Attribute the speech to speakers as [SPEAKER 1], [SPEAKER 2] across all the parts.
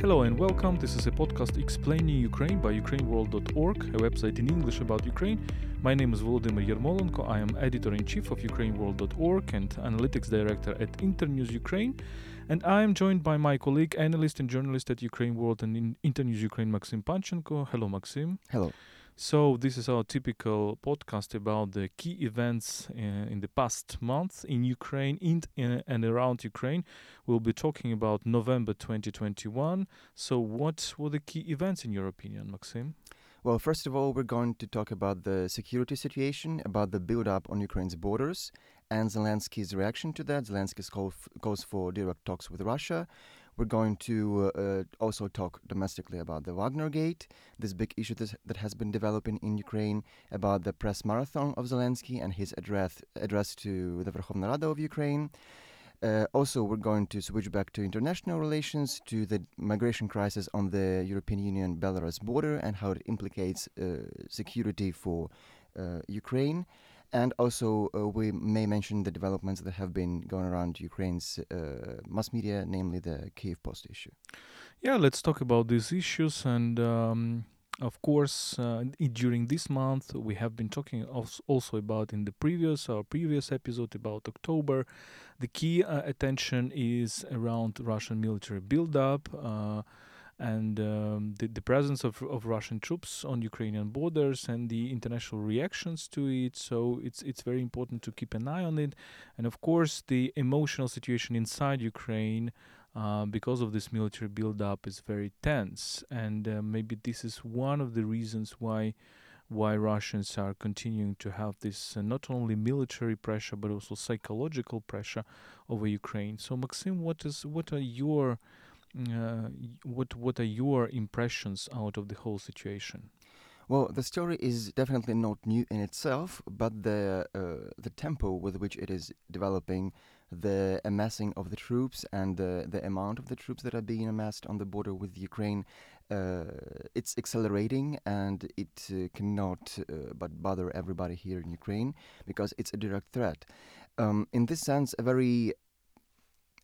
[SPEAKER 1] Hello and welcome. This is a podcast explaining Ukraine by ukraineworld.org, a website in English about Ukraine. My name is Volodymyr Yermolenko. I am editor in chief of ukraineworld.org and analytics director at Internews Ukraine. And I am joined by my colleague, analyst and journalist at Ukraine World and in Internews Ukraine, Maxim Panchenko. Hello, Maxim.
[SPEAKER 2] Hello.
[SPEAKER 1] So, this is our typical podcast about the key events uh, in the past month in Ukraine in, in, and around Ukraine. We'll be talking about November 2021. So, what were the key events in your opinion, Maxim?
[SPEAKER 2] Well, first of all, we're going to talk about the security situation, about the build up on Ukraine's borders, and Zelensky's reaction to that. Zelensky call calls for direct talks with Russia. We're going to uh, also talk domestically about the Wagner Gate, this big issue that, that has been developing in Ukraine, about the press marathon of Zelensky and his address, address to the Verkhovna Rada of Ukraine. Uh, also, we're going to switch back to international relations, to the migration crisis on the European Union Belarus border and how it implicates uh, security for uh, Ukraine. And also, uh, we may mention the developments that have been going around Ukraine's uh, mass media, namely the Kiev Post issue.
[SPEAKER 1] Yeah, let's talk about these issues. And um, of course, uh, during this month, we have been talking also about in the previous our previous episode about October. The key uh, attention is around Russian military buildup. And um, the, the presence of, of Russian troops on Ukrainian borders and the international reactions to it. So it's it's very important to keep an eye on it, and of course the emotional situation inside Ukraine. Uh, because of this military buildup is very tense, and uh, maybe this is one of the reasons why why Russians are continuing to have this uh, not only military pressure but also psychological pressure over Ukraine. So, Maxim, what is what are your what what are your impressions out of the whole situation?
[SPEAKER 2] Well, the story is definitely not new in itself, but the uh, the tempo with which it is developing, the amassing of the troops and the the amount of the troops that are being amassed on the border with Ukraine, uh, it's accelerating and it uh, cannot uh, but bother everybody here in Ukraine because it's a direct threat. Um, in this sense, a very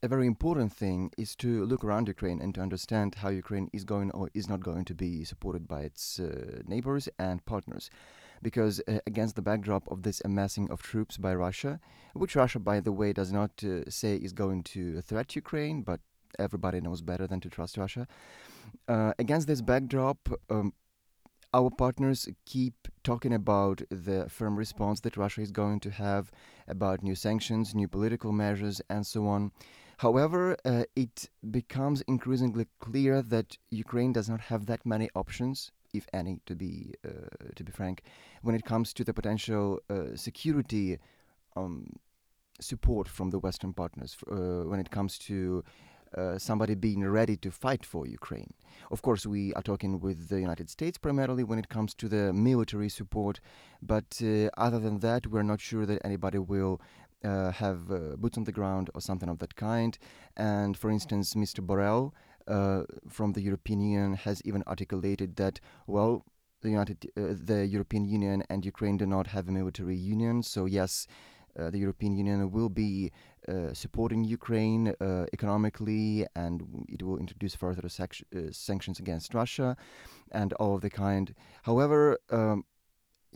[SPEAKER 2] a very important thing is to look around Ukraine and to understand how Ukraine is going or is not going to be supported by its uh, neighbors and partners. Because uh, against the backdrop of this amassing of troops by Russia, which Russia, by the way, does not uh, say is going to threat Ukraine, but everybody knows better than to trust Russia. Uh, against this backdrop, um, our partners keep talking about the firm response that Russia is going to have, about new sanctions, new political measures, and so on. However, uh, it becomes increasingly clear that Ukraine does not have that many options, if any, to be uh, to be frank, when it comes to the potential uh, security um, support from the Western partners. Uh, when it comes to uh, somebody being ready to fight for Ukraine. Of course, we are talking with the United States primarily when it comes to the military support, but uh, other than that, we're not sure that anybody will uh, have uh, boots on the ground or something of that kind. And for instance, Mr. Borrell uh, from the European Union has even articulated that, well, the United, uh, the European Union and Ukraine do not have a military union. So yes, uh, the European Union will be uh, supporting Ukraine economically, and it will introduce further sanctions against Russia, and all of the kind. However. Um,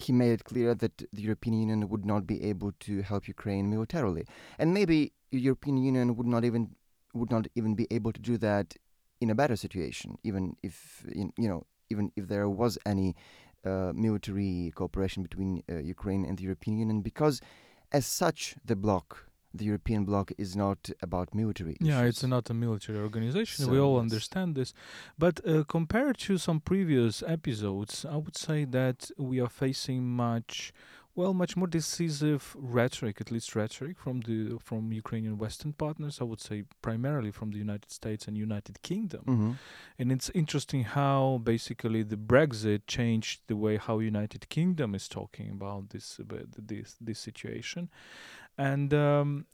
[SPEAKER 2] he made it clear that the European Union would not be able to help Ukraine militarily, and maybe the European Union would not even would not even be able to do that in a better situation, even if you know even if there was any uh, military cooperation between uh, Ukraine and the European Union, because as such the bloc the European bloc is not about military issues.
[SPEAKER 1] Yeah, it's not a military organization. So we all understand this. But uh, compared to some previous episodes, I would say that we are facing much, well, much more decisive rhetoric, at least rhetoric from the from Ukrainian Western partners. I would say primarily from the United States and United Kingdom.
[SPEAKER 2] Mm-hmm.
[SPEAKER 1] And it's interesting how basically the Brexit changed the way how United Kingdom is talking about this about this this situation and um,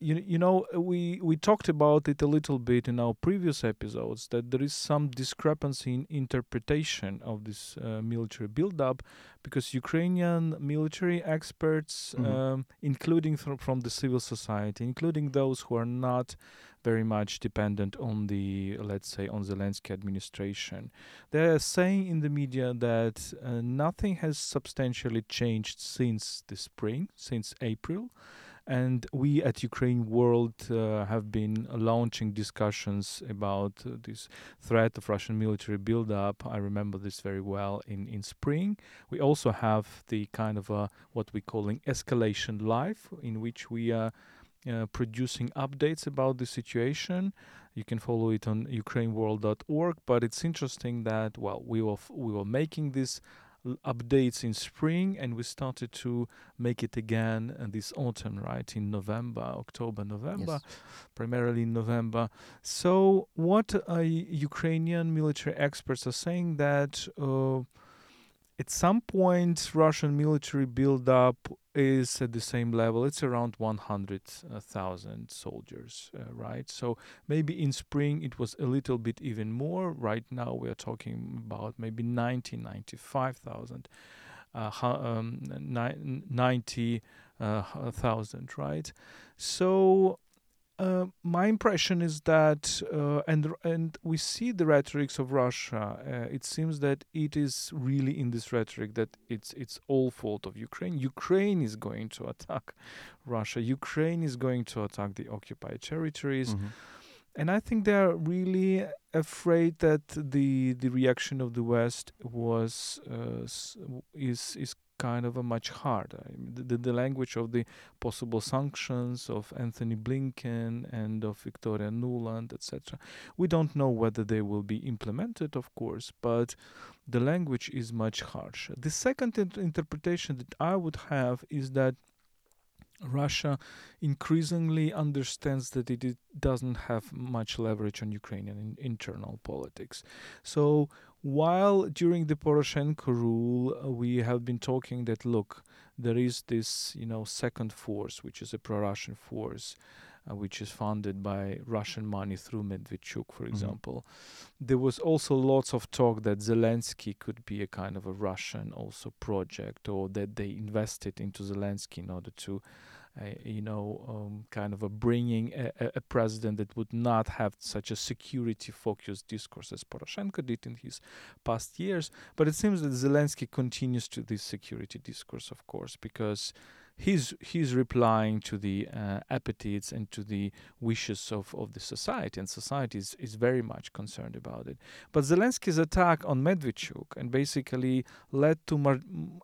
[SPEAKER 1] you you know we we talked about it a little bit in our previous episodes that there is some discrepancy in interpretation of this uh, military buildup because Ukrainian military experts,
[SPEAKER 2] Mhm.
[SPEAKER 1] um, including from from the civil society, including those who are not very much dependent on the let's say on Zelensky administration, they are saying in the media that uh, nothing has substantially changed since the spring, since April and we at Ukraine World uh, have been launching discussions about uh, this threat of Russian military buildup. I remember this very well in, in spring. We also have the kind of a, what we're calling escalation live, in which we are uh, producing updates about the situation. You can follow it on ukraineworld.org. But it's interesting that well, we were f- we were making these l- updates in spring, and we started to make it again uh, this autumn, right in November, October, November,
[SPEAKER 2] Yes.
[SPEAKER 1] primarily in November. So, what uh, Ukrainian military experts are saying that uh, at some point Russian military buildup is at the same level. It's around 100,000 soldiers, uh, right? So maybe in spring it was a little bit even more. Right now we are talking about maybe 90, 95,000, uh, um, ni- 90,000, right? So uh, my impression is that, uh, and and we see the rhetorics of Russia. Uh, it seems that it is really in this rhetoric that it's it's all fault of Ukraine. Ukraine is going to attack Russia. Ukraine is going to attack the occupied territories.
[SPEAKER 2] Mhm.
[SPEAKER 1] And I think they are really afraid that the the reaction of the West was uh, is is kind of a much harder. The, the, the language of the possible sanctions of Anthony Blinken and of Victoria Nuland, etc. We don't know whether they will be implemented, of course, but the language is much harsher. The second int- interpretation that I would have is that Russia increasingly understands that it, it doesn't have much leverage on Ukrainian in, internal politics. So while during the Poroshenko rule uh, we have been talking that look, there is this you know second force which is a pro-Russian force. Uh, which is funded by Russian money through Medvedchuk, for
[SPEAKER 2] Mhm.
[SPEAKER 1] example. There was also lots of talk that Zelensky could be a kind of a Russian also project, or that they invested into Zelensky in order to uh, you know, um, kind of a bringing a, a- a president that would not have such a security-focused discourse as Poroshenko did in his past years. But it seems that Zelensky continues to this security discourse, of course, because he's he's replying to the uh, appetites and to the wishes of, of the society, and society is, is very much concerned about it. But Zelensky's attack on Medvedchuk and basically led to mar-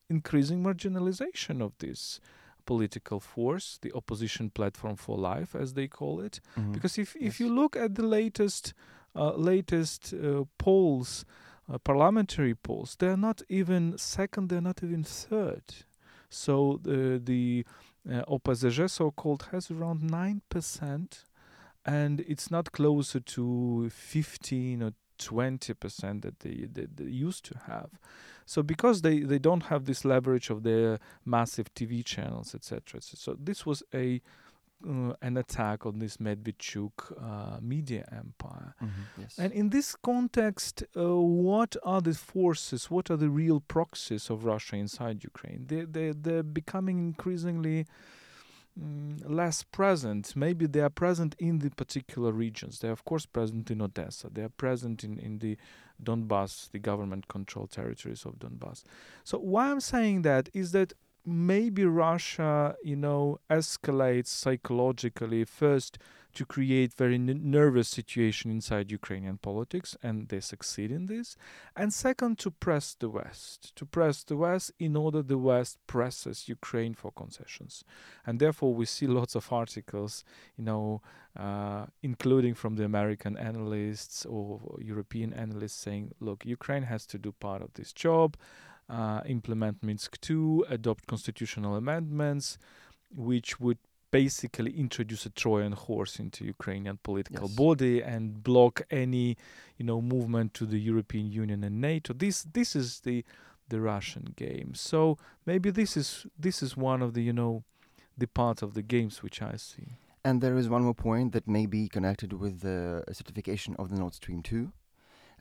[SPEAKER 1] increasing marginalization of this political force, the opposition platform for life, as they call it.
[SPEAKER 2] Mhm.
[SPEAKER 1] Because if, if
[SPEAKER 2] Yes.
[SPEAKER 1] you look at the latest uh, latest uh, polls, uh, parliamentary polls, they are not even second, they're not even third. So the the uh, OPZZ so-called has around nine percent, and it's not closer to fifteen or twenty percent that they, they used to have. So because they, they don't have this leverage of their massive TV channels, etc. So this was a uh, an attack on this Medvedchuk uh, media empire.
[SPEAKER 2] Mhm. Yes.
[SPEAKER 1] And in this context, uh, what are the forces, what are the real proxies of Russia inside Ukraine? They, they, they're becoming increasingly mm, less present. Maybe they are present in the particular regions. They are, of course, present in Odessa. They are present in, in the Donbass, the government controlled territories of Donbass. So, why I'm saying that is that maybe Russia, you know, escalates psychologically first to create very n- nervous situation inside Ukrainian politics, and they succeed in this. And second, to press the West, to press the West in order the West presses Ukraine for concessions, and therefore we see lots of articles, you know, uh, including from the American analysts or European analysts saying, look, Ukraine has to do part of this job. Uh, implement Minsk II, adopt constitutional amendments, which would basically introduce a Trojan horse into Ukrainian political
[SPEAKER 2] Yes.
[SPEAKER 1] body and block any, you know, movement to the European Union and NATO. This this is the the Russian game. So maybe this is this is one of the you know the part of the games which I see.
[SPEAKER 2] And there is one more point that may be connected with the certification of the Nord Stream 2.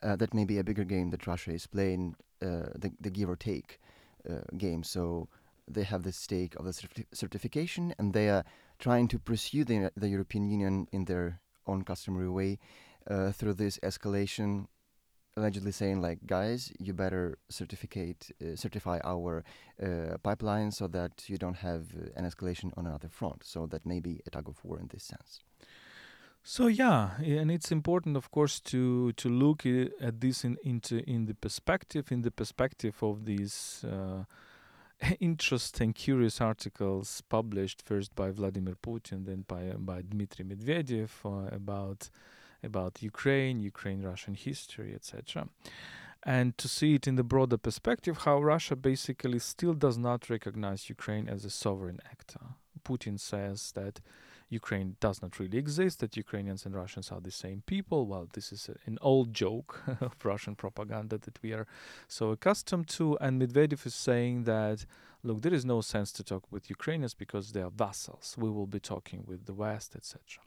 [SPEAKER 2] Uh, that may be a bigger game that Russia is playing, the, the give or take uh, game. So they have the stake of the certi- certification and they are trying to pursue the, the European Union in their own customary way uh, through this escalation allegedly saying like guys you better certificate uh, certify our uh, pipeline so that you don't have uh, an escalation on another front so that may be a tug of war in this sense
[SPEAKER 1] so yeah and it's important of course to to look at this in into in the perspective in the perspective of these uh, interesting curious articles published first by Vladimir Putin then by by Dmitry Medvedev uh, about about Ukraine, Ukraine Russian history, etc. And to see it in the broader perspective, how Russia basically still does not recognize Ukraine as a sovereign actor. Putin says that Ukraine does not really exist, that Ukrainians and Russians are the same people. Well, this is an old joke of Russian propaganda that we are so accustomed to. And Medvedev is saying that, look, there is no sense to talk with Ukrainians because they are vassals. We will be talking with the West, etc.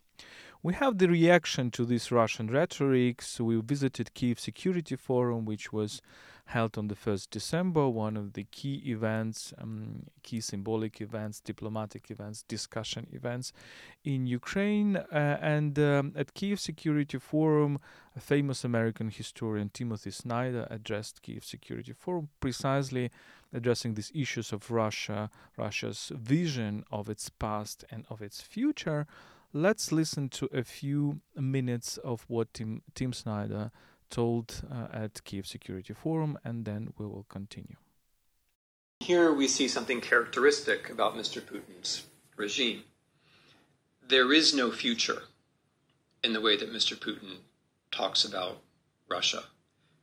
[SPEAKER 1] We have the reaction to this Russian rhetoric. So we visited Kiev Security Forum, which was held on the 1st December, one of the key events, um, key symbolic events, diplomatic events, discussion events in Ukraine. Uh, and um, at Kiev Security Forum, a famous American historian Timothy Snyder addressed Kiev Security Forum precisely addressing these issues of Russia, Russia's vision of its past and of its future. Let's listen to a few minutes of what Tim, Tim Snyder told uh, at Kiev Security Forum, and then we will continue.
[SPEAKER 3] Here we see something characteristic about Mr. Putin's regime. There is no future in the way that Mr. Putin talks about Russia.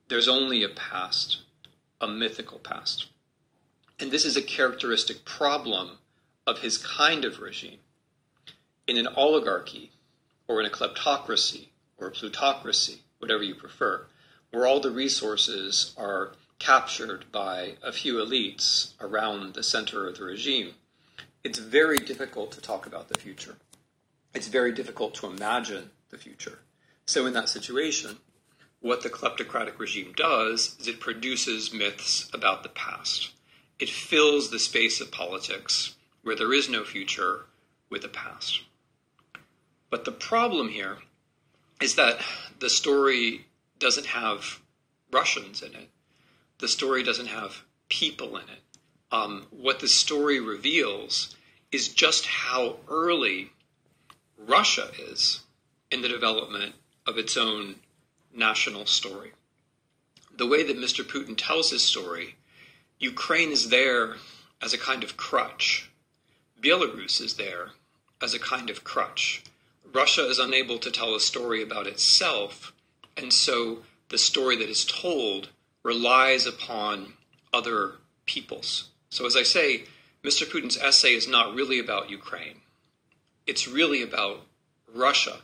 [SPEAKER 3] There's only a past, a mythical past. And this is a characteristic problem of his kind of regime in an oligarchy or in a kleptocracy or a plutocracy, whatever you prefer, where all the resources are captured by a few elites around the center of the regime, it's very difficult to talk about the future. It's very difficult to imagine the future. So, in that situation, what the kleptocratic regime does is it produces myths about the past. It fills the space of politics where there is no future with a past. But the problem here is that the story doesn't have Russians in it. The story doesn't have people in it. Um, what the story reveals is just how early Russia is in the development of its own national story. The way that Mr. Putin tells his story, Ukraine is there as a kind of crutch. Belarus is there as a kind of crutch. Russia is unable to tell a story about itself, and so the story that is told relies upon other peoples. So, as I say, Mr. Putin's essay is not really about Ukraine, it's really about Russia.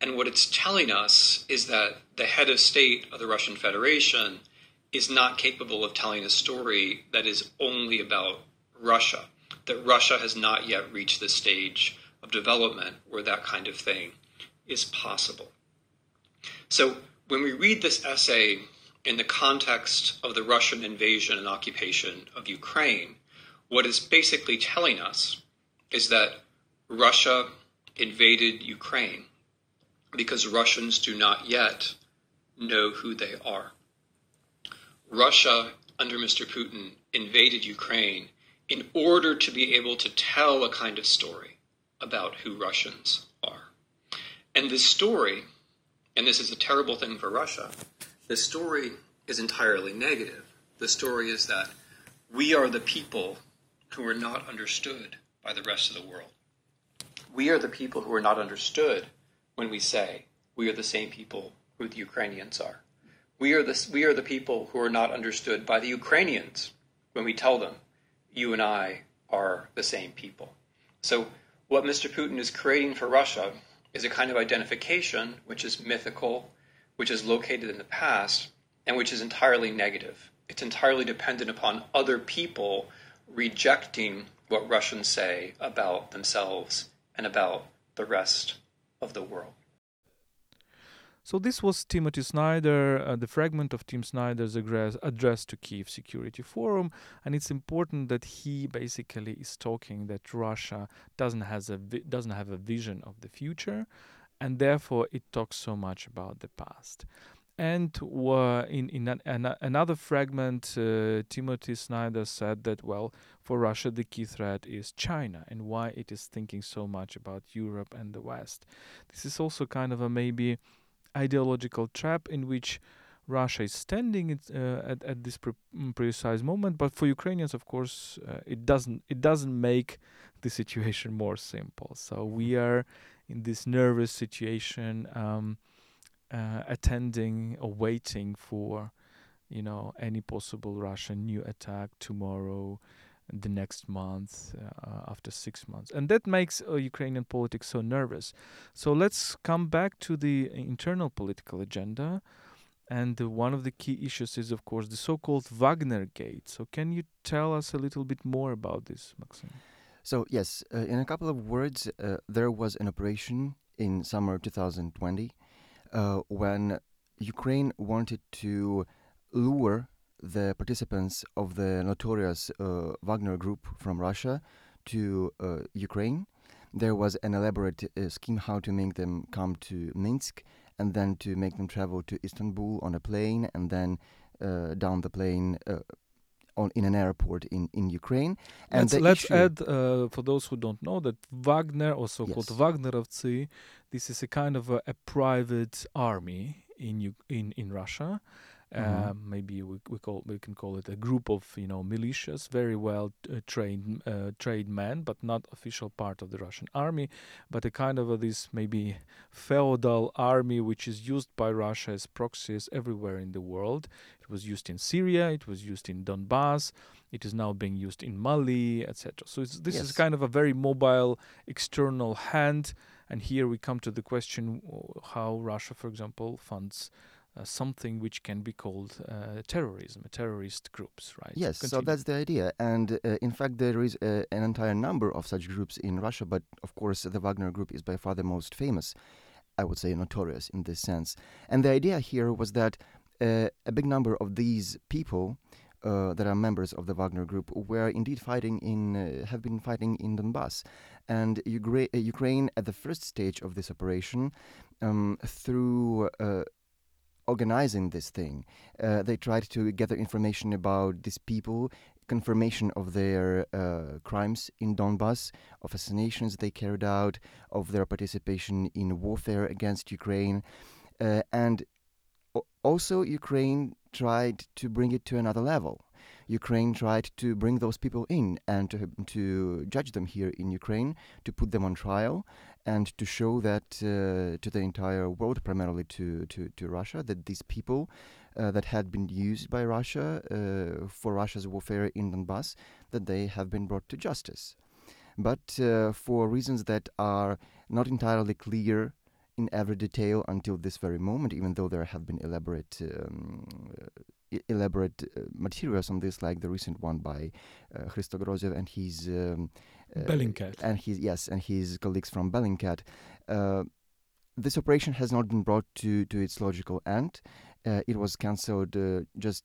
[SPEAKER 3] And what it's telling us is that the head of state of the Russian Federation is not capable of telling a story that is only about Russia, that Russia has not yet reached the stage of development where that kind of thing is possible. So when we read this essay in the context of the Russian invasion and occupation of Ukraine, what it's basically telling us is that Russia invaded Ukraine because Russians do not yet know who they are. Russia, under Mr. Putin, invaded Ukraine in order to be able to tell a kind of story about who Russians are. And this story, and this is a terrible thing for Russia, this story is entirely negative. The story is that we are the people who are not understood by the rest of the world. We are the people who are not understood when we say we are the same people who the Ukrainians are. We are the, we are the people who are not understood by the Ukrainians when we tell them you and I are the same people. So what Mr. Putin is creating for Russia is a kind of identification which is mythical, which is located in the past, and which is entirely negative. It's entirely dependent upon other people rejecting what Russians say about themselves and about the rest of the world.
[SPEAKER 1] So this was Timothy Snyder, uh, the fragment of Tim Snyder's address, address to Kiev Security Forum, and it's important that he basically is talking that Russia doesn't has a vi- doesn't have a vision of the future, and therefore it talks so much about the past. And uh, in in an, an, another fragment, uh, Timothy Snyder said that well, for Russia the key threat is China and why it is thinking so much about Europe and the West. This is also kind of a maybe ideological trap in which Russia is standing uh, at, at this pre- mm, precise moment. But for Ukrainians, of course, uh, it doesn't it doesn't make the situation more simple. So we are in this nervous situation, um, uh, attending or waiting for, you know, any possible Russian new attack tomorrow the next month uh, after six months. And that makes uh, ukrainian politics so nervous. So let's come back to the internal political agenda. And one of the key issues is of course the so-called wagner gate. So can you tell us a little bit more about this maxim?
[SPEAKER 2] So yes uh, in a couple of words uh, there was an operation in summer 2020 uh, when ukraine wanted to lure the participants of the notorious uh, Wagner group from Russia to uh, Ukraine. There was an elaborate uh, scheme how to make them come to Minsk and then to make them travel to Istanbul on a plane and then uh, down the plane uh, on in an airport in, in Ukraine.
[SPEAKER 1] And let's, let's add, uh, for those who don't know, that Wagner, also yes. called Wagnerovцы, this is a kind of a, a private army in, in, in Russia Mm-hmm. Um, maybe we, we call we can call it a group of you know militias, very well uh, trained uh, trained men, but not official part of the Russian army, but a kind of a, this maybe feudal army which is used by Russia as proxies everywhere in the world. It was used in Syria, it was used in Donbass, it is now being used in Mali, etc. So this yes. is kind of a very mobile external hand. And here we come to the question how Russia, for example, funds uh, something which can be called uh, terrorism, terrorist groups, right?
[SPEAKER 2] Yes, so, so that's the idea. And uh, in fact, there is uh, an entire number of such groups in Russia, but of course, the Wagner group is by far the most famous, I would say notorious in this sense. And the idea here was that uh, a big number of these people. Uh, that are members of the Wagner Group were indeed fighting in, uh, have been fighting in Donbass, and uh, Ukraine at the first stage of this operation, um, through organizing this thing. Uh, they tried to gather information about these people, confirmation of their uh, crimes in Donbass, of assassinations they carried out, of their participation in warfare against Ukraine. Uh, and also, Ukraine tried to bring it to another level. Ukraine tried to bring those people in and to, to judge them here in Ukraine, to put them on trial, and to show that uh, to the entire world, primarily to, to, to Russia, that these people uh, that had been used by Russia uh, for Russia's warfare in Donbass, that they have been brought to justice. But for reasons that are not entirely clear in every detail until this very moment, even though there have been elaborate um, elaborate uh, materials on this, like the recent one by uh, Hristo Grozev and his um,
[SPEAKER 1] uh, Bellingcat
[SPEAKER 2] and his yes and his colleagues from Bellingcat. Uh, this operation has not been brought to to its logical end. Uh, it was cancelled uh, just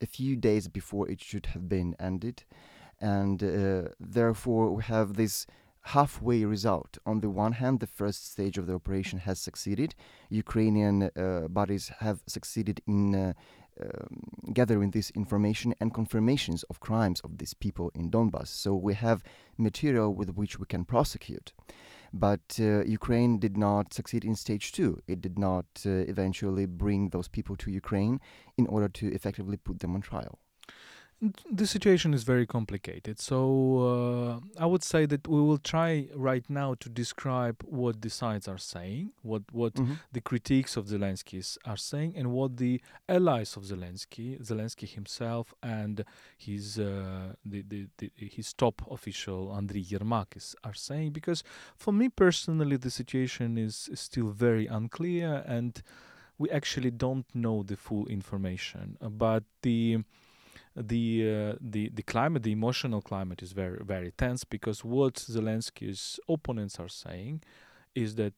[SPEAKER 2] a few days before it should have been ended, and therefore we have this halfway result. On the one hand, the first stage of the operation has succeeded. Ukrainian uh, bodies have succeeded in uh, um, gathering this information and confirmations of crimes of these people in Donbass. So we have material with which we can prosecute. But uh, Ukraine did not succeed in stage two. It did not uh, eventually bring those people to Ukraine in order to effectively put them on trial
[SPEAKER 1] the situation is very complicated. So uh, I would say that we will try right now to describe what the sides are saying, what what mm-hmm. the critiques of Zelensky are saying, and what the allies of Zelensky, Zelensky himself, and his uh, the, the, the, his top official Andriy Yermak is, are saying. Because for me personally, the situation is, is still very unclear, and we actually don't know the full information. But the the uh, the the climate, the emotional climate, is very very tense because what Zelensky's opponents are saying is that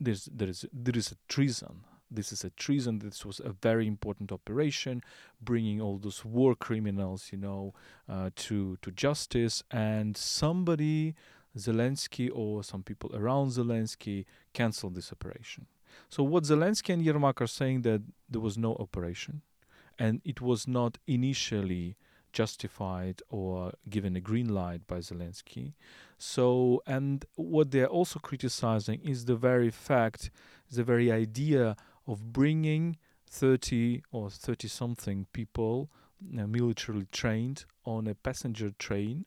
[SPEAKER 1] there's, there is there is a treason. This is a treason. This was a very important operation, bringing all those war criminals, you know, uh, to to justice. And somebody, Zelensky or some people around Zelensky, canceled this operation. So what Zelensky and Yermak are saying that there was no operation, and it was not initially justified or given a green light by Zelensky. So, and what they're also criticizing is the very fact, the very idea of bringing 30 or 30 something people, uh, militarily trained, on a passenger train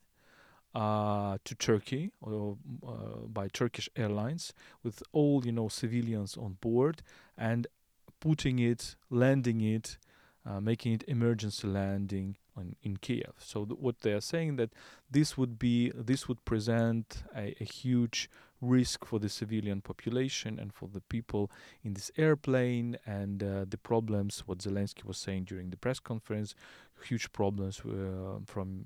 [SPEAKER 1] uh, to Turkey or uh, by Turkish Airlines with all you know civilians on board and putting it, landing it, uh, making it emergency landing on, in Kiev. So th- what they are saying that this would be this would present a, a huge risk for the civilian population and for the people in this airplane and uh, the problems what Zelensky was saying during the press conference huge problems uh, from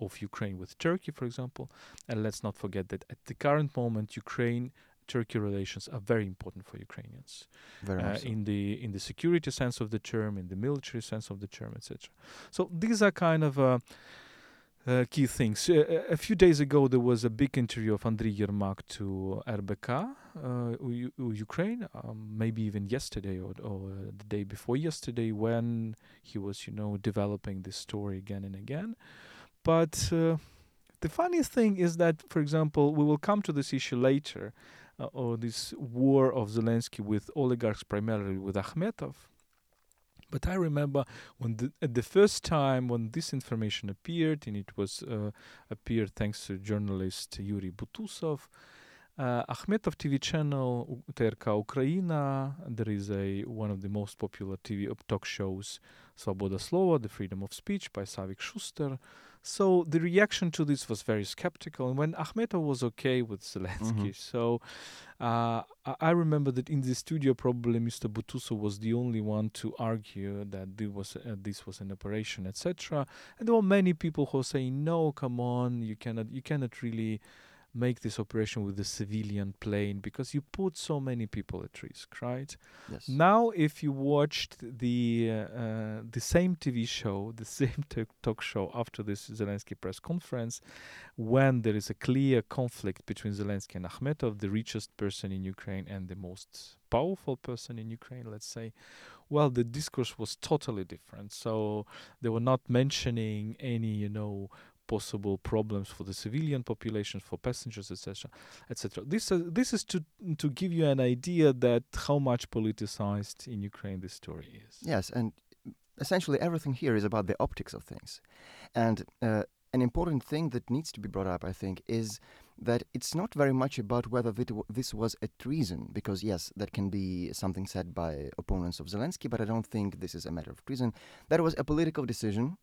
[SPEAKER 1] of Ukraine with Turkey for example and let's not forget that at the current moment Ukraine Turkey relations are very important for Ukrainians
[SPEAKER 2] Very
[SPEAKER 1] uh,
[SPEAKER 2] so.
[SPEAKER 1] in the in the security sense of the term, in the military sense of the term, etc. So these are kind of uh, uh, key things. Uh, a few days ago, there was a big interview of Andriy Yermak to RBK, uh, U- Ukraine, um, maybe even yesterday or, or uh, the day before yesterday, when he was, you know, developing this story again and again. But uh, the funniest thing is that, for example, we will come to this issue later, uh, or this war of Zelensky with oligarchs, primarily with Akhmetov. But I remember when the, the first time when this information appeared, and it was uh, appeared thanks to journalist Yuri Butusov, uh, Akhmetov TV channel TRK Ukraina. There is a one of the most popular TV talk shows, Svoboda Slova, the freedom of speech by Savik Schuster. So the reaction to this was very skeptical. And when Akhmetov was okay with Zelensky,
[SPEAKER 2] Mhm.
[SPEAKER 1] so uh, I remember that in the studio, probably Mr. Butusov was the only one to argue that this was uh, this was an operation, etc. And there were many people who were saying, "No, come on, you cannot, you cannot really make this operation with a civilian plane because you put so many people at risk, right?"
[SPEAKER 2] yes.
[SPEAKER 1] Now, if you watched the uh, uh, the same TV show, the same talk talk show after this Zelensky press conference, when there is a clear conflict between Zelensky and Akhmetov, the richest person in Ukraine and the most powerful person in Ukraine, let's say, well, the discourse was totally different. So they were not mentioning any, you know, possible problems for the civilian population, for passengers, etc., etc. This is this is to to give you an idea that how much politicized in Ukraine this story is.
[SPEAKER 2] Yes, and essentially everything here is about the optics of things. And uh, an important thing that needs to be brought up, I think, is that it's not very much about whether this was a treason, because yes, that can be something said by opponents of Zelensky, but I don't think this is a matter of treason. That was a political decision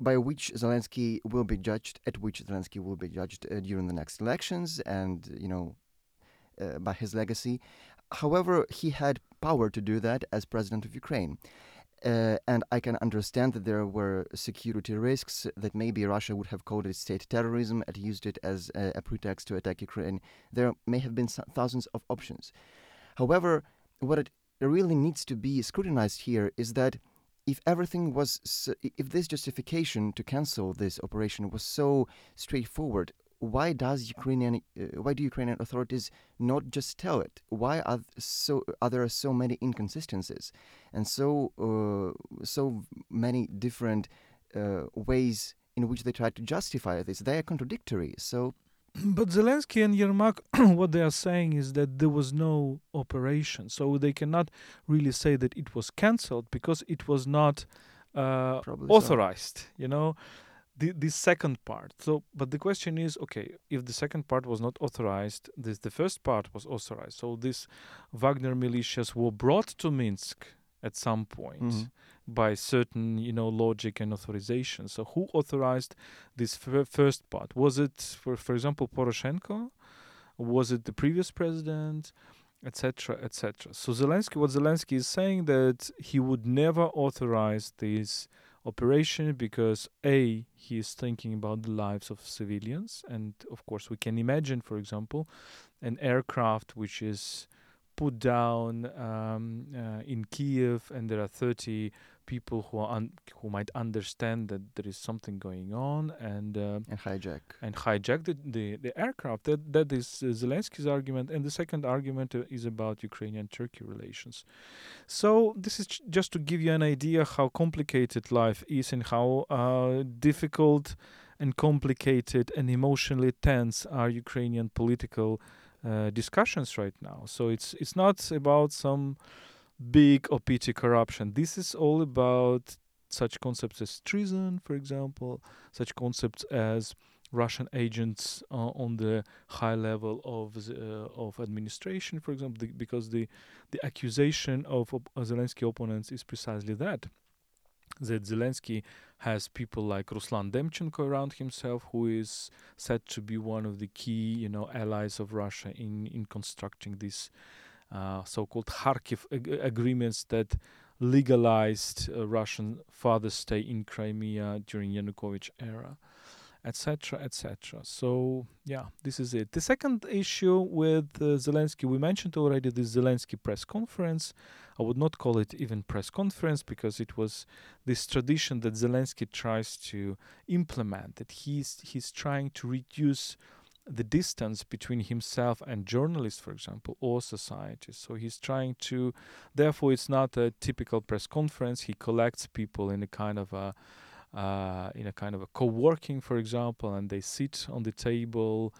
[SPEAKER 2] by which Zelensky will be judged, at which Zelensky will be judged uh, during the next elections, and you know, uh, by his legacy. However, he had power to do that as president of Ukraine. Uh, and I can understand that there were security risks, that maybe Russia would have called it state terrorism and used it as a, a pretext to attack Ukraine. There may have been thousands of options. However, what it really needs to be scrutinized here is that if everything was, so, if this justification to cancel this operation was so straightforward, why does Ukrainian, uh, why do Ukrainian authorities not just tell it? Why are so are there so many inconsistencies, and so uh, so many different uh, ways in which they try to justify this? They are contradictory. So
[SPEAKER 1] But Zelensky and Yermak, what they are saying is that there was no operation, so they cannot really say that it was cancelled because it was not uh,
[SPEAKER 2] Probably so.
[SPEAKER 1] authorized. You know, the the second part. So, but the question is, okay, if the second part was not authorized, this the first part was authorized. So these Wagner militias were brought to Minsk at some point
[SPEAKER 2] Mhm.
[SPEAKER 1] By certain, you know, logic and authorization. So who authorized this fir- first part? Was it, for for example, Poroshenko? Was it the previous president? Etc. Etc. So Zelensky, what Zelensky is saying that he would never authorize this operation because a he is thinking about the lives of civilians, and of course we can imagine, for example, an aircraft which is put down um, uh, in Kiev, and there are 30 people who are un- who might understand that there is something going on and uh,
[SPEAKER 2] and hijack
[SPEAKER 1] and hijack the, the, the aircraft. That that is uh, Zelensky's argument, and the second argument uh, is about Ukrainian-Turkey relations. So this is j- just to give you an idea how complicated life is and how uh, difficult and complicated and emotionally tense are Ukrainian political uh, discussions right now. So it's it's not about some big petty corruption. This is all about such concepts as treason, for example, such concepts as Russian agents uh, on the high level of uh, of administration, for example, the, because the the accusation of op- Zelensky opponents is precisely that that Zelensky has people like Ruslan Demchenko around himself, who is said to be one of the key, you know, allies of Russia in in constructing these uh, so-called Kharkiv ag- agreements that legalized uh, Russian father stay in Crimea during Yanukovych era, etc., etc. So yeah, this is it. The second issue with uh, Zelensky, we mentioned already the Zelensky press conference. I would not call it even press conference because it was this tradition that Zelensky tries to implement. That he's he's trying to reduce the distance between himself and journalists, for example, or society. So he's trying to, therefore, it's not a typical press conference. He collects people in a kind of a, uh, in a kind of a co-working, for example, and they sit on the table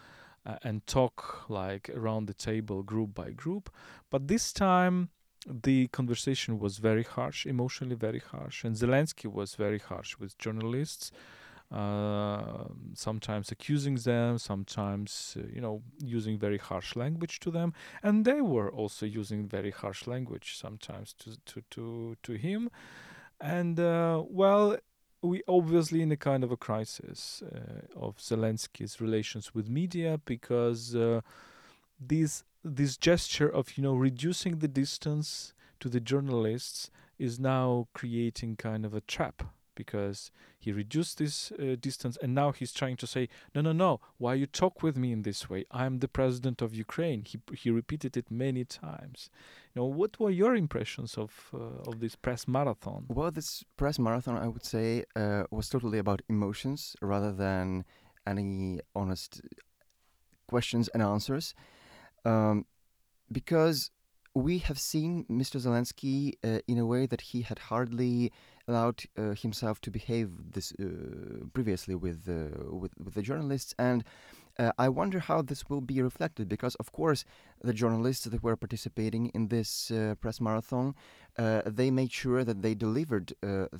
[SPEAKER 1] uh, and talk like around the table, group by group. But this time, the conversation was very harsh, emotionally very harsh, and Zelensky was very harsh with journalists uh, sometimes accusing them, sometimes, uh, you know, using very harsh language to them. And they were also using very harsh language sometimes to, to, to, to him. And, uh, well, we obviously in a kind of a crisis uh, of Zelensky's relations with media because uh, this this gesture of you know reducing the distance to the journalists is now creating kind of a trap because he reduced this uh, distance and now he's trying to say no no no why you talk with me in this way? I'm the president of ukraine. He he repeated it many times. You know what were your impressions of uh, of this press marathon?
[SPEAKER 2] Well this press marathon i would say uh, was totally about emotions rather than any honest questions and answers um, because we have seen Mr. Zelensky uh, in a way that he had hardly allowed uh, himself to behave this uh, previously with, uh, with with the journalists, and uh, I wonder how this will be reflected. Because of course, the journalists that were participating in this uh, press marathon, they made sure that they delivered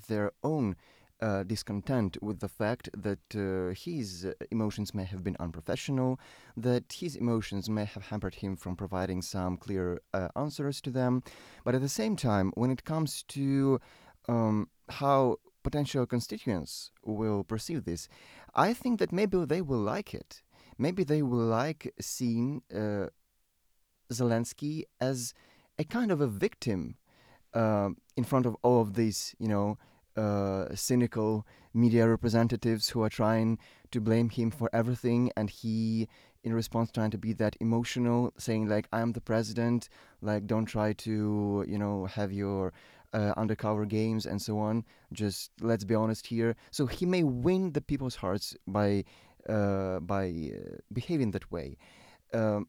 [SPEAKER 2] their own. Uh, discontent with the fact that uh, his emotions may have been unprofessional, that his emotions may have hampered him from providing some clear uh, answers to them. But at the same time, when it comes to um, how potential constituents will perceive this, I think that maybe they will like it. Maybe they will like seeing uh, Zelensky as a kind of a victim uh, in front of all of these, you know, uh, cynical media representatives who are trying to blame him for everything, and he, in response, trying to be that emotional, saying like, "I'm the president," like, "Don't try to, you know, have your uh, undercover games and so on. Just let's be honest here. So he may win the people's hearts by uh, by uh, behaving that way. Um,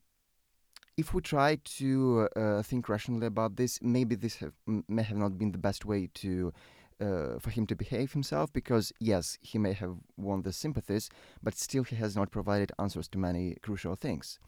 [SPEAKER 2] if we try to uh, think rationally about this, maybe this have, may have not been the best way to uh, for him to behave himself because yes he may have won the sympathies but still he has not provided answers to many crucial things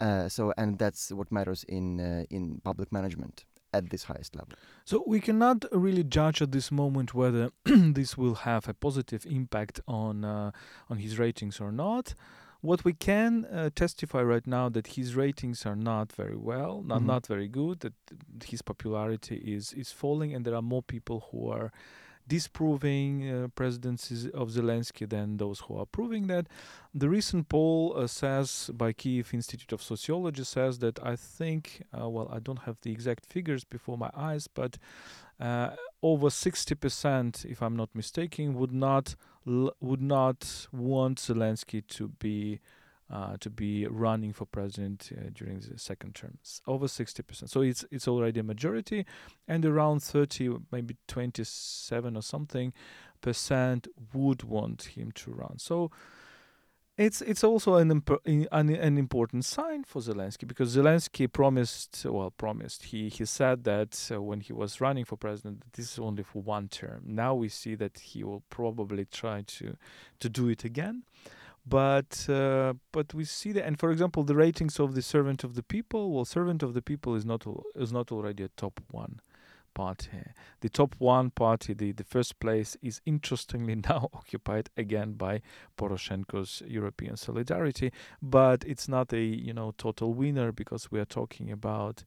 [SPEAKER 2] uh, so and that's what matters in uh, in public management at this highest level.
[SPEAKER 1] So we cannot really judge at this moment whether this will have a positive impact on uh, on his ratings or not. What we can uh, testify right now that his ratings are not very well, not
[SPEAKER 2] Mhm.
[SPEAKER 1] not very good. That his popularity is is falling, and there are more people who are disproving uh, presidency of Zelensky than those who are proving that. The recent poll uh, says by Kiev Institute of Sociology says that I think, uh, well, I don't have the exact figures before my eyes, but uh, over 60%, if I'm not mistaken, would not would not want Zelensky to be uh, to be running for president uh, during the second term. It's over 60%. So it's it's already a majority, and around 30, maybe 27 or something percent would want him to run. So it's it's also an, imp- an an important sign for Zelensky because Zelensky promised well promised he he said that uh, when he was running for president that this is only for one term. Now we see that he will probably try to to do it again. But uh, but we see that, and for example, the ratings of the servant of the people. Well, servant of the people is not is not already a top one party. The top one party, the, the first place, is interestingly now occupied again by Poroshenko's European Solidarity, but it's not a you know total winner because we are talking about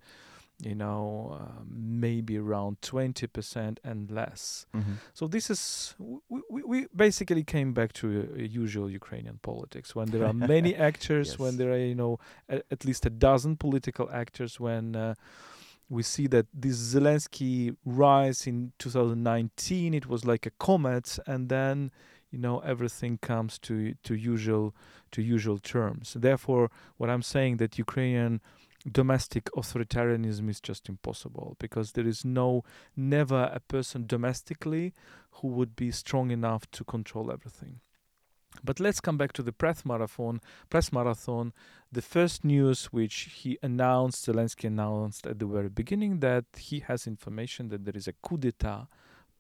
[SPEAKER 1] you know uh, maybe around 20% and less
[SPEAKER 2] Mm-hmm.
[SPEAKER 1] so this is we, we, we basically came back to uh, usual ukrainian politics when there are many actors when there are you know a, at least a dozen political actors when uh, we see that this Zelensky rise in 2019 it was like a comet and then you know everything comes to to usual to usual terms. Therefore what i'm saying that ukrainian domestic authoritarianism is just impossible because there is no never a person domestically who would be strong enough to control everything but let's come back to the press marathon press marathon the first news which he announced zelensky announced at the very beginning that he has information that there is a coup d'etat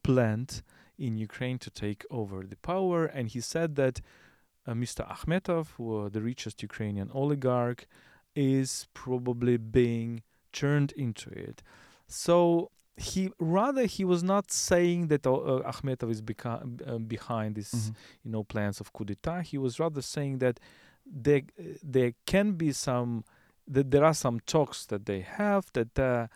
[SPEAKER 1] planned in ukraine to take over the power. And he said that uh, mr akhmetov who, the richest ukrainian oligarch is probably being turned into it. So he rather he was not saying that uh, uh, Akhmetov is beca- uh, behind this
[SPEAKER 2] Mm-hmm.
[SPEAKER 1] you know plans of coup d'état he was rather saying that there there can be some that there are some talks that they have that uh,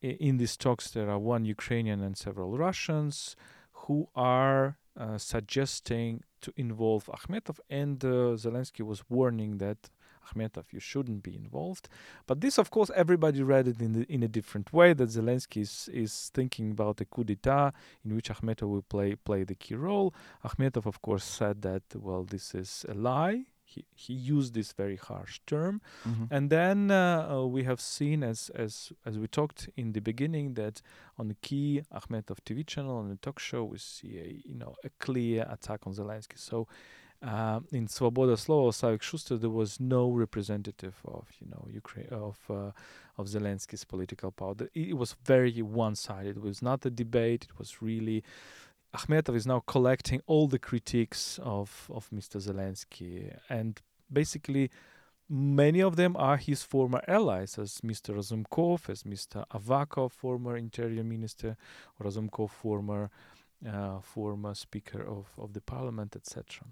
[SPEAKER 1] in these talks there are one Ukrainian and several Russians who are uh, suggesting to involve Akhmetov and uh, Zelensky was warning that Akhmetov you shouldn't be involved but this of course everybody read it in the, in a different way that Zelensky is, is thinking about a coup d'état in which Akhmetov will play play the key role Akhmetov of course said that well this is a lie he, he used this very harsh term
[SPEAKER 2] Mm-hmm.
[SPEAKER 1] and then uh, uh, we have seen, as as as we talked in the beginning, that on the key Akhmetov TV channel on the talk show, we see a you know a clear attack on Zelensky. So uh, in Svoboda Slova, Savik Schuster, there was no representative of you know Ukraine of uh, of Zelensky's political power. It was very one-sided. It was not a debate. It was really. Akhmetov is now collecting all the critiques of, of Mr. Zelensky, and basically, many of them are his former allies, as Mr. Razumkov, as Mr. Avakov, former interior minister, Razumkov, former uh, former speaker of, of the parliament, etc.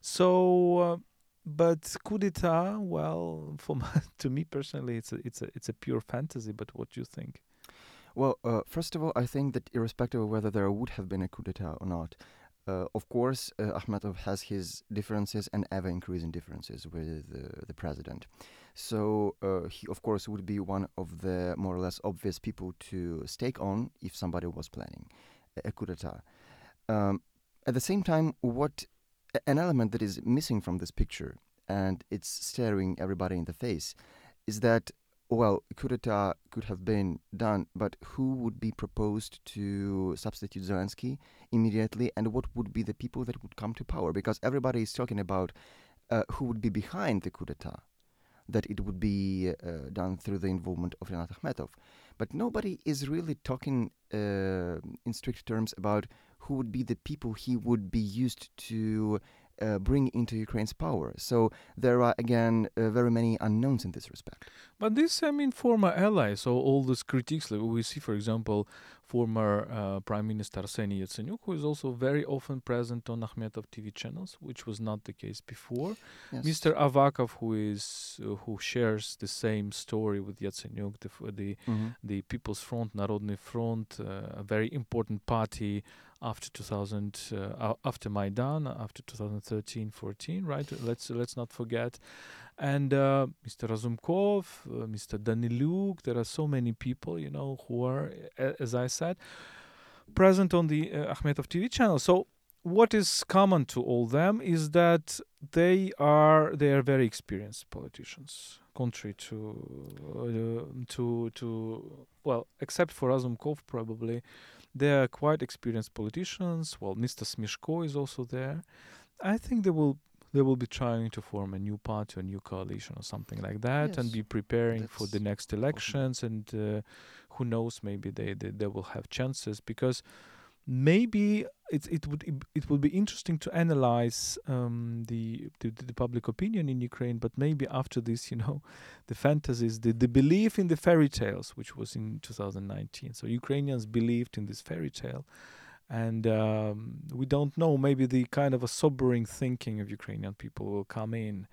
[SPEAKER 1] So, uh, but coup d'état, well, for my, to me personally, it's a, it's a it's a pure fantasy. But what do you think?
[SPEAKER 2] Well, uh, first of all, I think that irrespective of whether there would have been a coup d'etat or not, uh, of course, uh, Akhmetov has his differences and ever increasing differences with uh, the president. So uh, he, of course, would be one of the more or less obvious people to stake on if somebody was planning a, coup d'etat. Um, at the same time, what an element that is missing from this picture, and it's staring everybody in the face, is that well, coup d'etat could have been done, but who would be proposed to substitute Zelensky immediately, and what would be the people that would come to power? Because everybody is talking about uh, who would be behind the coup d'etat, that it would be uh, done through the involvement of Rinat Akhmetov. But nobody is really talking uh, in strict terms about who would be the people he would be used to uh, bring into Ukraine's power. So there are again uh, very many unknowns in this respect.
[SPEAKER 1] But this, I mean, former allies, so all these critiques, like we see, for example, former uh, Prime Minister Arseniy Yatsenyuk, who is also very often present on Akhmetov TV channels, which was not the case before.
[SPEAKER 2] Yes.
[SPEAKER 1] Mr. Avakov, who is uh, who shares the same story with Yatsenyuk, the the,
[SPEAKER 2] Mhm.
[SPEAKER 1] the People's Front, Narodny Front, uh, a very important party after 2000, uh, after Maidan, after 2013-14, right? Let's let's not forget. And uh, Mr. Razumkov, uh, Mr. Daniluk, there are so many people, you know, who are, as I said, present on the uh, TV channel. So what is common to all them is that they are they are very experienced politicians, contrary to uh, to to well, except for Razumkov probably, they are quite experienced politicians. Well, Mr. Smeshko is also there. I think they will they will be trying to form a new party, a new coalition, or something like that, and be preparing for the next elections. And uh, who knows, maybe they, they they will have chances because maybe it it would it would be interesting to analyze um, the, the the public opinion in Ukraine. But maybe after this, you know, the fantasies, the the belief in the fairy tales, which was in 2019. So Ukrainians believed in this fairy tale and um, we don't know maybe the kind of a sobering thinking of ukrainian people will come in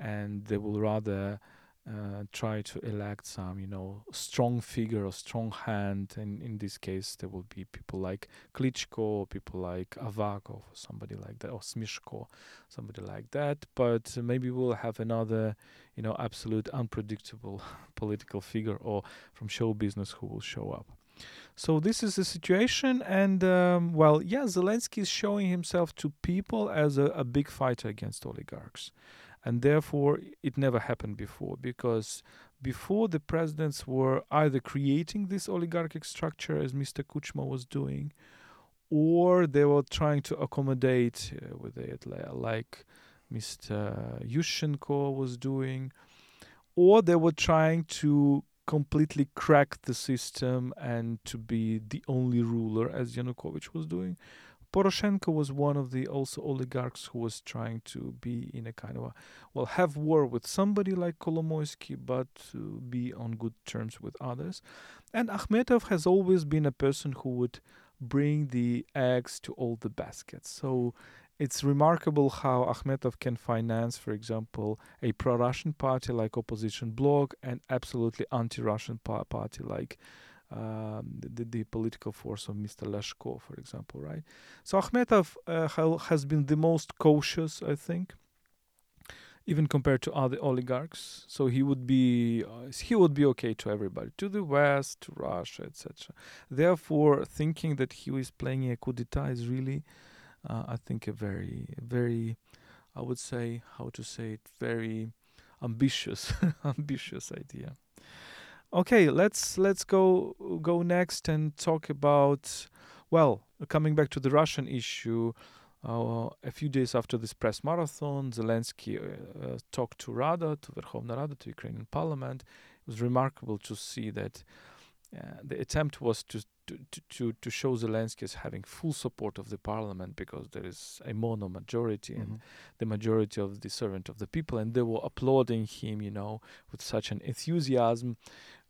[SPEAKER 1] and they will rather uh, try to elect some you know strong figure or strong hand. And in this case there will be people like klitschko people like avakov or somebody like that or smeshko somebody like that. But maybe we'll have another you know absolute unpredictable political figure or from show business who will show up so this is the situation, and um, well, yeah, Zelensky is showing himself to people as a, a big fighter against oligarchs, and therefore it never happened before because before the presidents were either creating this oligarchic structure as Mr. Kuchma was doing, or they were trying to accommodate uh, with it, like Mr. Yushchenko was doing, or they were trying to completely crack the system and to be the only ruler as Yanukovych was doing. Poroshenko was one of the also oligarchs who was trying to be in a kind of a well have war with somebody like Kolomoisky but to be on good terms with others. And Akhmetov has always been a person who would bring the eggs to all the baskets. So it's remarkable how Akhmetov can finance, for example, a pro-Russian party like Opposition Bloc and absolutely anti-Russian pa- party like um, the, the political force of Mr. Lyashko, for example, right? So Akhmetov uh, has been the most cautious, I think, even compared to other oligarchs. So he would be uh, he would be okay to everybody, to the West, to Russia, etc. Therefore, thinking that he is playing a coup d'état is really uh, I think a very, very, I would say, how to say it, very ambitious, ambitious idea. Okay, let's let's go go next and talk about, well, coming back to the Russian issue. Uh, a few days after this press marathon, Zelensky uh, talked to Rada, to Verkhovna Rada, to Ukrainian parliament. It was remarkable to see that uh, the attempt was to, to, to, to show Zelensky as having full support of the parliament because there is a mono majority and
[SPEAKER 2] Mhm.
[SPEAKER 1] the majority of the servant of the people, and they were applauding him, you know, with such an enthusiasm,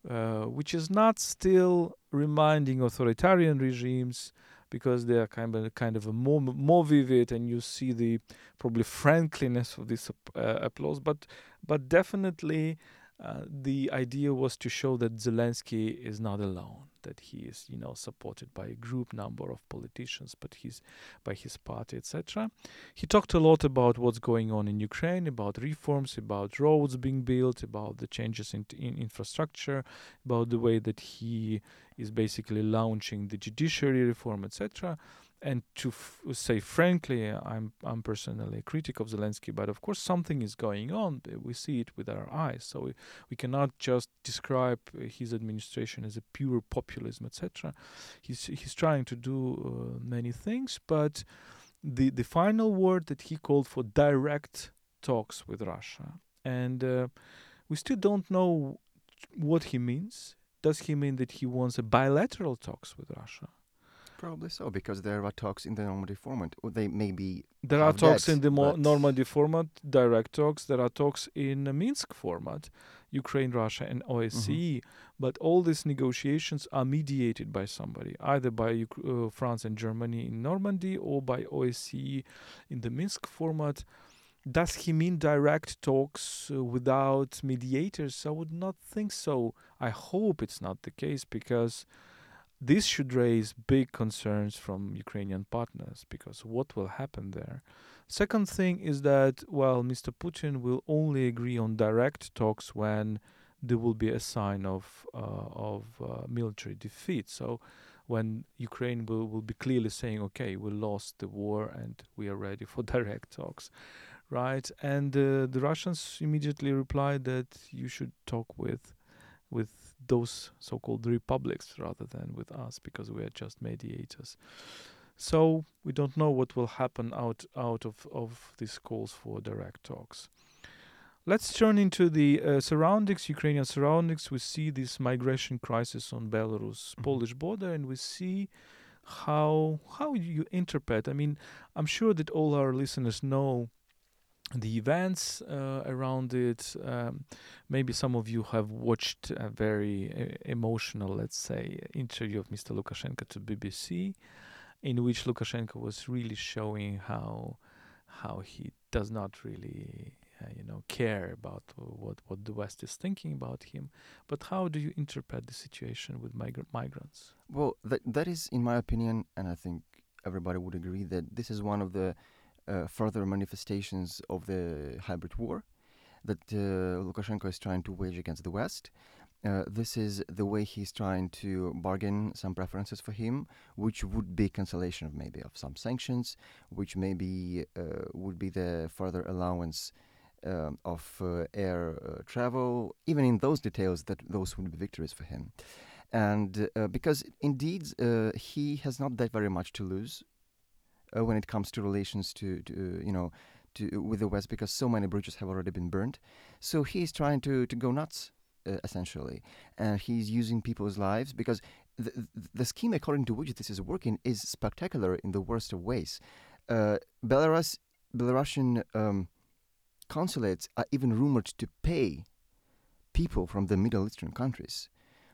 [SPEAKER 1] uh, which is not still reminding authoritarian regimes because they are kind of kind of a more more vivid, and you see the probably frankliness of this uh, applause, but but definitely uh, the idea was to show that Zelensky is not alone, that he is, you know, supported by a group number of politicians, but he's by his party, etc. He talked a lot about what's going on in Ukraine, about reforms, about roads being built, about the changes in, in infrastructure, about the way that he is basically launching the judiciary reform, etc. And to f- say frankly, I'm I'm personally a critic of Zelensky, but of course something is going on. We see it with our eyes, so we, we cannot just describe his administration as a pure populism, etc. He's he's trying to do uh, many things, but the the final word that he called for direct talks with Russia, and uh, we still don't know what he means. Does he mean that he wants a bilateral talks with Russia?
[SPEAKER 2] Probably so, because there are talks in the Normandy format. Or they may be
[SPEAKER 1] There are talks
[SPEAKER 2] that,
[SPEAKER 1] in the mo- Normandy format, direct talks. There are talks in the Minsk format, Ukraine, Russia, and OSCE. But all these negotiations are mediated by somebody, either by uh, France and Germany in Normandy or by OSCE in the Minsk format. Does he mean direct talks uh, without mediators? I would not think so. I hope it's not the case because this should raise big concerns from Ukrainian partners because what will happen there? Second thing is that, well, Mr. Putin will only agree on direct talks when there will be a sign of uh, of uh, military defeat. So when Ukraine will, will be clearly saying, okay, we lost the war and we are ready for direct talks, right? And uh, the Russians immediately replied that you should talk with with those so-called republics rather than with us because we are just mediators. So we don't know what will happen out out of, of these calls for direct talks. Let's turn into the uh, surroundings, Ukrainian surroundings. We see this migration crisis on Belarus-Polish
[SPEAKER 2] Mhm.
[SPEAKER 1] border, and we see how how you interpret. I mean, I'm sure that all our listeners know the events uh, around it. Um, maybe some of you have watched a very uh, emotional, let's say, interview of Mr. Lukashenko to BBC, in which Lukashenko was really showing how how he does not really, uh, you know, care about what what the West is thinking about him. But how do you interpret the situation with migra- migrants?
[SPEAKER 2] Well, that that is, in my opinion, and I think everybody would agree that this is one of the further manifestations of the hybrid war that uh, Lukashenko is trying to wage against the West. Uh, this is the way he's trying to bargain some preferences for him, which would be cancellation of maybe of some sanctions, which maybe uh, would be the further allowance um, of uh, air uh, travel. Even in those details, that those would be victories for him and uh, because indeed uh, he has not that very much to lose uh, when it comes to relations to, to you know to with the West because so many bridges have already been burned. So he is trying to to go nuts uh, essentially, and he's using people's lives because the, the scheme according to which this is working is spectacular in the worst of ways. Uh, Belarus Belarusian um, consulates are even rumored to pay people from the Middle Eastern countries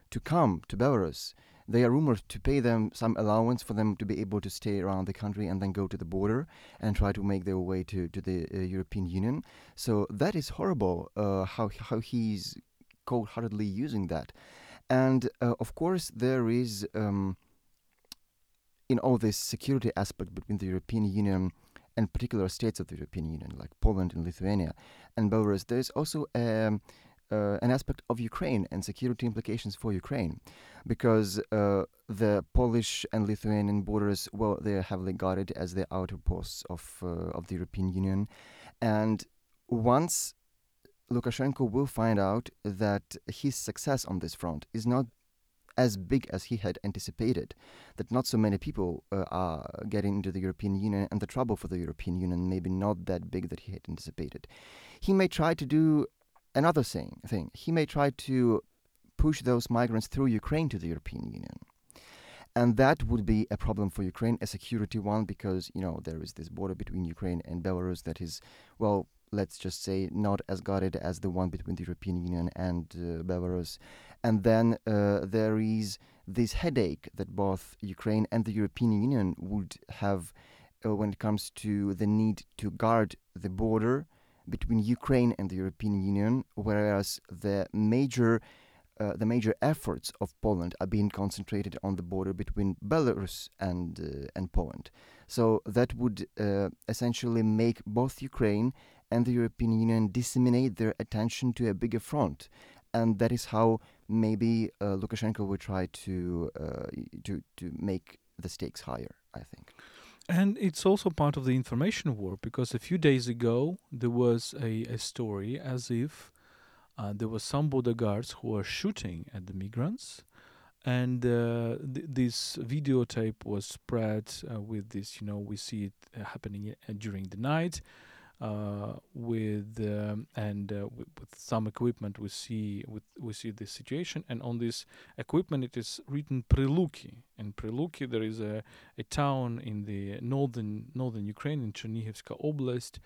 [SPEAKER 2] to come to Belarus. They are rumored to pay them some allowance for them to be able to stay around the country and then go to the border and try to make their way to, to the uh, European Union. So that is horrible uh, how, how he's cold heartedly using that. And uh, of course, there is, um, in all this security aspect between the European Union and particular states of the European Union, like Poland and Lithuania and Belarus, there is also um, uh, an aspect of Ukraine and security implications for Ukraine, because uh, the Polish and Lithuanian borders, well, they are heavily guarded as the outer posts of uh, of the European Union, and once Lukashenko will find out that his success on this front is not as big as he had anticipated, that not so many people uh, are getting into the European Union, and the trouble for the European Union maybe not that big that he had anticipated. He may try to do another thing, thing. He may try to push those migrants through Ukraine to the European Union. And that would be a problem for Ukraine, a security one, because, you know, there is this border between Ukraine and Belarus that is, well, let's just say, not as guarded as the one between the European Union and uh, Belarus. And then uh, there is this headache that both Ukraine and the European Union would have uh, when it comes to the need to guard the border between Ukraine and the European Union, whereas the major uh, the major efforts of Poland are being concentrated on the border between Belarus and uh, and Poland. So that would uh, essentially make both Ukraine and the European Union disseminate their attention to a bigger front, and that is how maybe uh, Lukashenko will try to uh, to to make the stakes higher. I think.
[SPEAKER 1] And it's also part of the information war because a few days ago there was a, a story as if uh, there were some border guards who were shooting at the migrants, and uh, th- this videotape was spread uh, with this. You know, we see it uh, happening uh, during the night. Uh, with um, and uh, with, with some equipment, we see with we see this situation, and on this equipment it is written Priluki. In Priluki, there is a a town in the northern northern Ukraine in Chernihivska Oblast,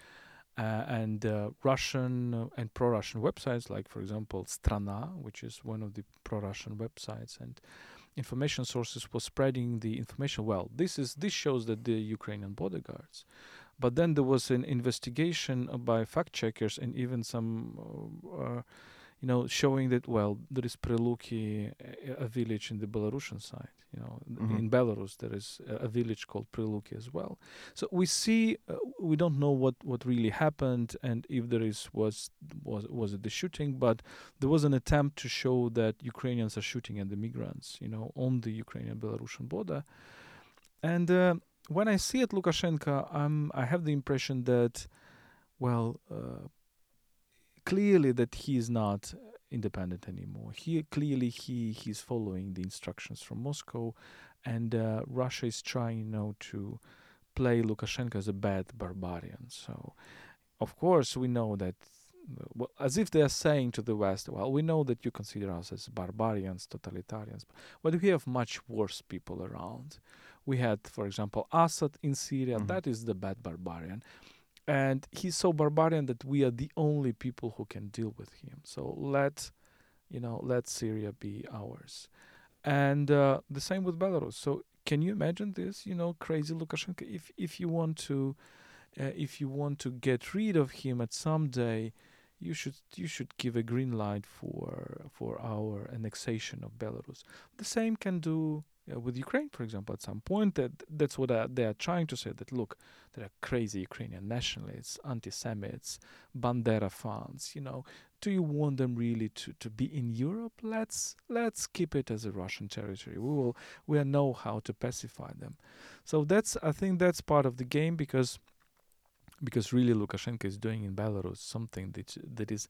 [SPEAKER 1] uh, and uh, Russian uh, and pro-Russian websites, like for example Strana, which is one of the pro-Russian websites, and information sources was spreading the information. Well, this is this shows that the Ukrainian border guards, but then there was an investigation by fact checkers and even some uh, uh, you know, showing that well, there is Priluki, a, a village in the Belarusian side. You know,
[SPEAKER 2] Mhm.
[SPEAKER 1] in Belarus there is a, a village called Priluki as well. So we see, uh, we don't know what what really happened and if there is was was was it the shooting, but there was an attempt to show that Ukrainians are shooting at the migrants. You know, on the Ukrainian-Belarusian border, and. Uh, when I see it, Lukashenko, I'm, I have the impression that, well, uh, clearly that he is not independent anymore. He clearly he he's following the instructions from Moscow, and uh, Russia is trying, you know, to play Lukashenko as a bad barbarian. So, of course, we know that. Well, as if they are saying to the West, well, we know that you consider us as barbarians, totalitarians, but we have much worse people around. We had, for example, Assad in Syria.
[SPEAKER 2] Mhm.
[SPEAKER 1] That is the bad barbarian and he's so barbarian that we are the only people who can deal with him. So let, you know, let Syria be ours, and uh, the same with Belarus. So can you imagine this? You know, crazy Lukashenko. If if you want to, uh, if you want to get rid of him at some day, you should you should give a green light for for our annexation of Belarus. The same can do. Uh, with Ukraine, for example, at some point, that that's what uh, they are trying to say. That look, there are crazy Ukrainian nationalists, anti-Semites, Bandera fans. You know, do you want them really to, to be in Europe? Let's let's keep it as a Russian territory. We will we know how to pacify them. So that's I think that's part of the game because because really Lukashenko is doing in Belarus something that that is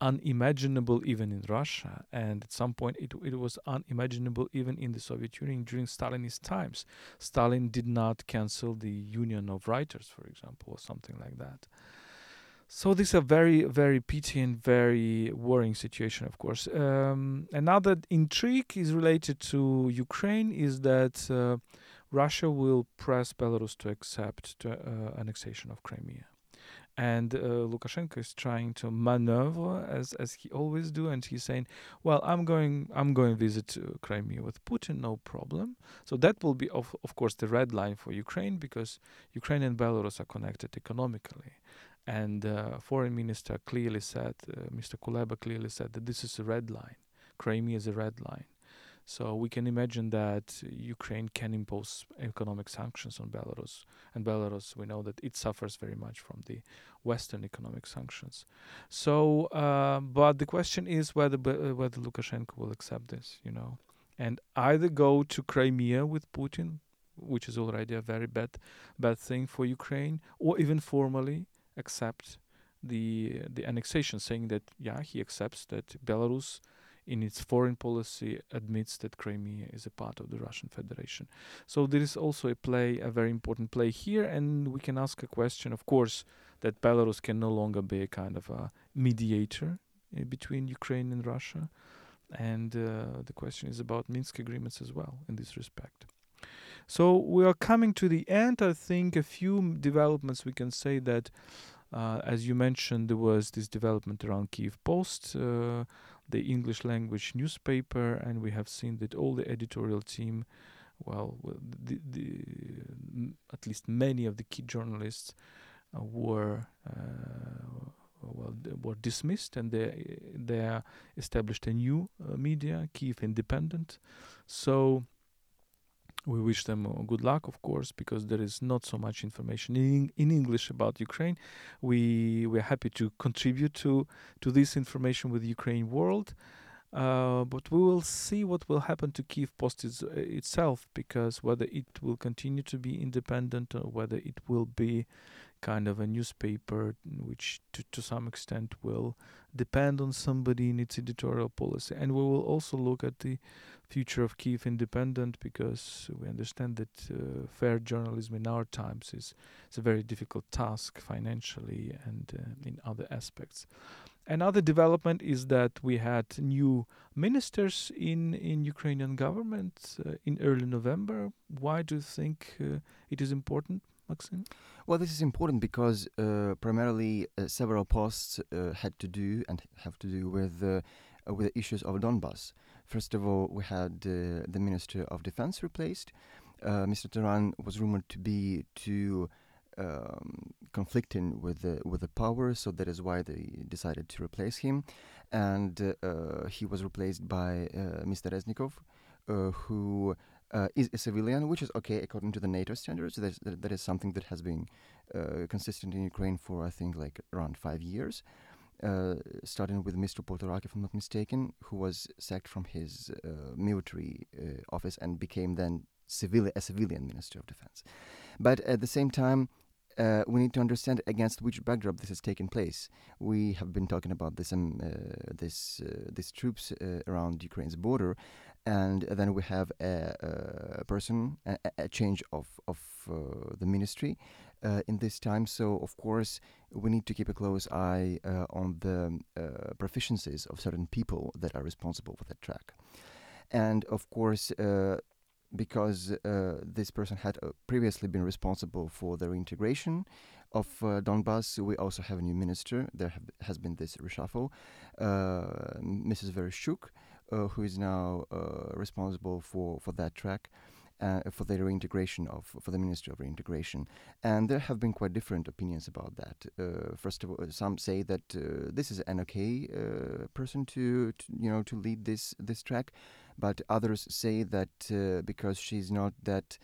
[SPEAKER 1] unimaginable even in Russia, and at some point it it was unimaginable even in the Soviet Union during Stalinist times. Stalin did not cancel the Union of Writers, for example, or something like that. So this is a very, very pity and very worrying situation, of course. Um, another intrigue is related to Ukraine is that uh, Russia will press Belarus to accept uh, annexation of Crimea and uh, Lukashenko is trying to maneuver as as he always do, and he's saying, "Well, I'm going, I'm going visit uh, Crimea with Putin, no problem." So that will be, of of course, the red line for Ukraine because Ukraine and Belarus are connected economically, and uh, Foreign Minister clearly said, uh, Mr. Kuleba clearly said that this is a red line. Crimea is a red line. So we can imagine that Ukraine can impose economic sanctions on Belarus, and Belarus, we know that it suffers very much from the Western economic sanctions. So, uh, but the question is whether uh, whether Lukashenko will accept this, you know, and either go to Crimea with Putin, which is already a very bad bad thing for Ukraine, or even formally accept the the annexation, saying that yeah he accepts that Belarus in its foreign policy admits that Crimea is a part of the Russian Federation. So there is also a play, a very important play here, and we can ask a question, of course, that Belarus can no longer be a kind of a mediator uh, between Ukraine and Russia, and uh, the question is about Minsk agreements as well in this respect. So we are coming to the end. I think a few developments we can say that. Uh, as you mentioned, there was this development around Kyiv Post, uh, the English language newspaper, and we have seen that all the editorial team, well, the, the, at least many of the key journalists uh, were uh, well were dismissed, and they they established a new uh, media, Kyiv Independent. So we wish them uh, good luck, of course, because there is not so much information in, in English about Ukraine. We we're happy to contribute to to this information with Ukraine World, uh, but we will see what will happen to Kyiv Post is, uh, itself, because whether it will continue to be independent or whether it will be kind of a newspaper which to, to some extent will depend on somebody in its editorial policy and we will also look at the future of Kyiv Independent because we understand that uh, fair journalism in our times is, is a very difficult task financially and uh, in other aspects. Another development is that we had new ministers in, in Ukrainian government uh, in early November. Why do you think uh, it is important, Maxim?
[SPEAKER 2] Well, this is important because uh, primarily uh, several posts had to do and have to do with with the issues of Donbas. First of all, we had the Minister of Defense replaced. Mr. Taran was rumored to be too um, conflicting with the with the power, so that is why they decided to replace him, and uh, he was replaced by uh, Mr. Reznikov, uh, who uh, is a civilian, which is okay according to the NATO standards. That, that is something that has been uh, consistent in Ukraine for I think like around five years. Uh, starting with Mr. Poltorak, if I'm not mistaken, who was sacked from his uh, military uh, office and became then civili- a civilian minister of defense. But at the same time, uh, we need to understand against which backdrop this has taken place. We have been talking about this um, uh, this uh, these troops around Ukraine's border, and then we have a, a person, a, a, change of of the ministry in this time. So of course we need to keep a close eye on the proficiencies of certain people that are responsible for that track, and of course because uh, this person had uh, previously been responsible for the reintegration of uh, Donbass. We also have a new minister. There has been this reshuffle. Uh, Mrs. Vereshchuk, uh, who is now uh, responsible for, for that track. For the reintegration of for the Ministry of Reintegration, and there have been quite different opinions about that. first of all, some say that this is an okay person to, to, you know to lead this this track, but others say that uh, because she's not that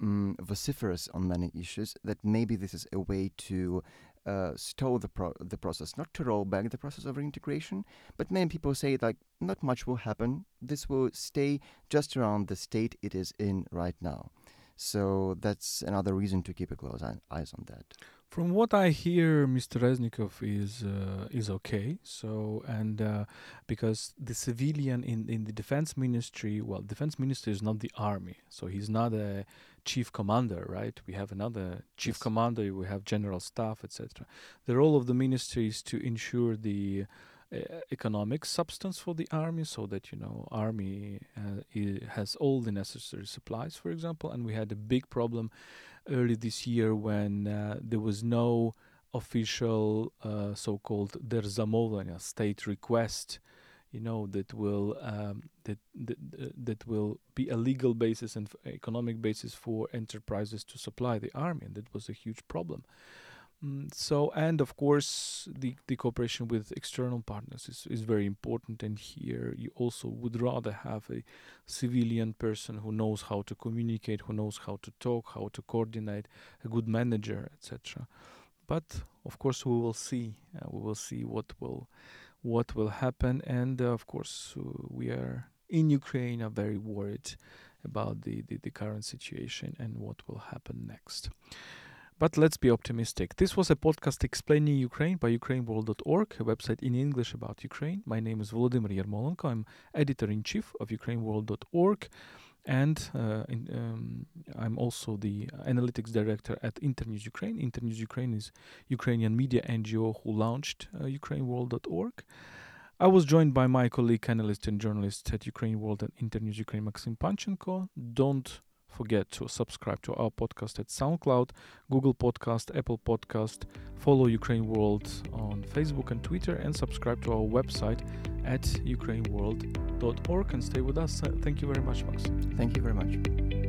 [SPEAKER 2] um, vociferous on many issues, that maybe this is a way to uh, stall the pro- the process, not to roll back the process of reintegration, but many people say like not much will happen. This will stay just around the state it is in right now. So that's another reason to keep a close eye- eyes on that.
[SPEAKER 1] From what I hear, Mr. Reznikov is uh, is okay. So and uh, because the civilian in in the defense ministry, well, defense ministry is not the army, so he's not a chief commander, right? We have another chief yes. commander, we have general staff, etc. The role of the ministry is to ensure the uh, economic substance for the army so that you know army uh, has all the necessary supplies for example and we had a big problem early this year when uh, there was no official uh, so-called derzamovlenia state request you know that will um, that, that that will be a legal basis and economic basis for enterprises to supply the army and that was a huge problem Mm, so, and of course, the, the cooperation with external partners is, is very important. And here, you also would rather have a civilian person who knows how to communicate, who knows how to talk, how to coordinate, a good manager, etc. But of course, we will see. Uh, we will see what will what will happen. And uh, of course, uh, we are in Ukraine are very worried about the, the, the current situation and what will happen next. But let's be optimistic. This was a podcast explaining Ukraine by UkraineWorld.org, a website in English about Ukraine. My name is Volodymyr Yermolenko. I'm editor in chief of UkraineWorld.org, and uh, in, um, I'm also the analytics director at Internews Ukraine. Internews Ukraine is Ukrainian media NGO who launched uh, UkraineWorld.org. I was joined by my colleague, analyst and journalist at Ukraine World and Internews Ukraine, Maxim Panchenko. Don't forget to subscribe to our podcast at SoundCloud, Google Podcast, Apple Podcast, follow Ukraine World on Facebook and Twitter, and subscribe to our website at ukraineworld.org and stay with us. Thank you very much, Max.
[SPEAKER 2] Thank you very much.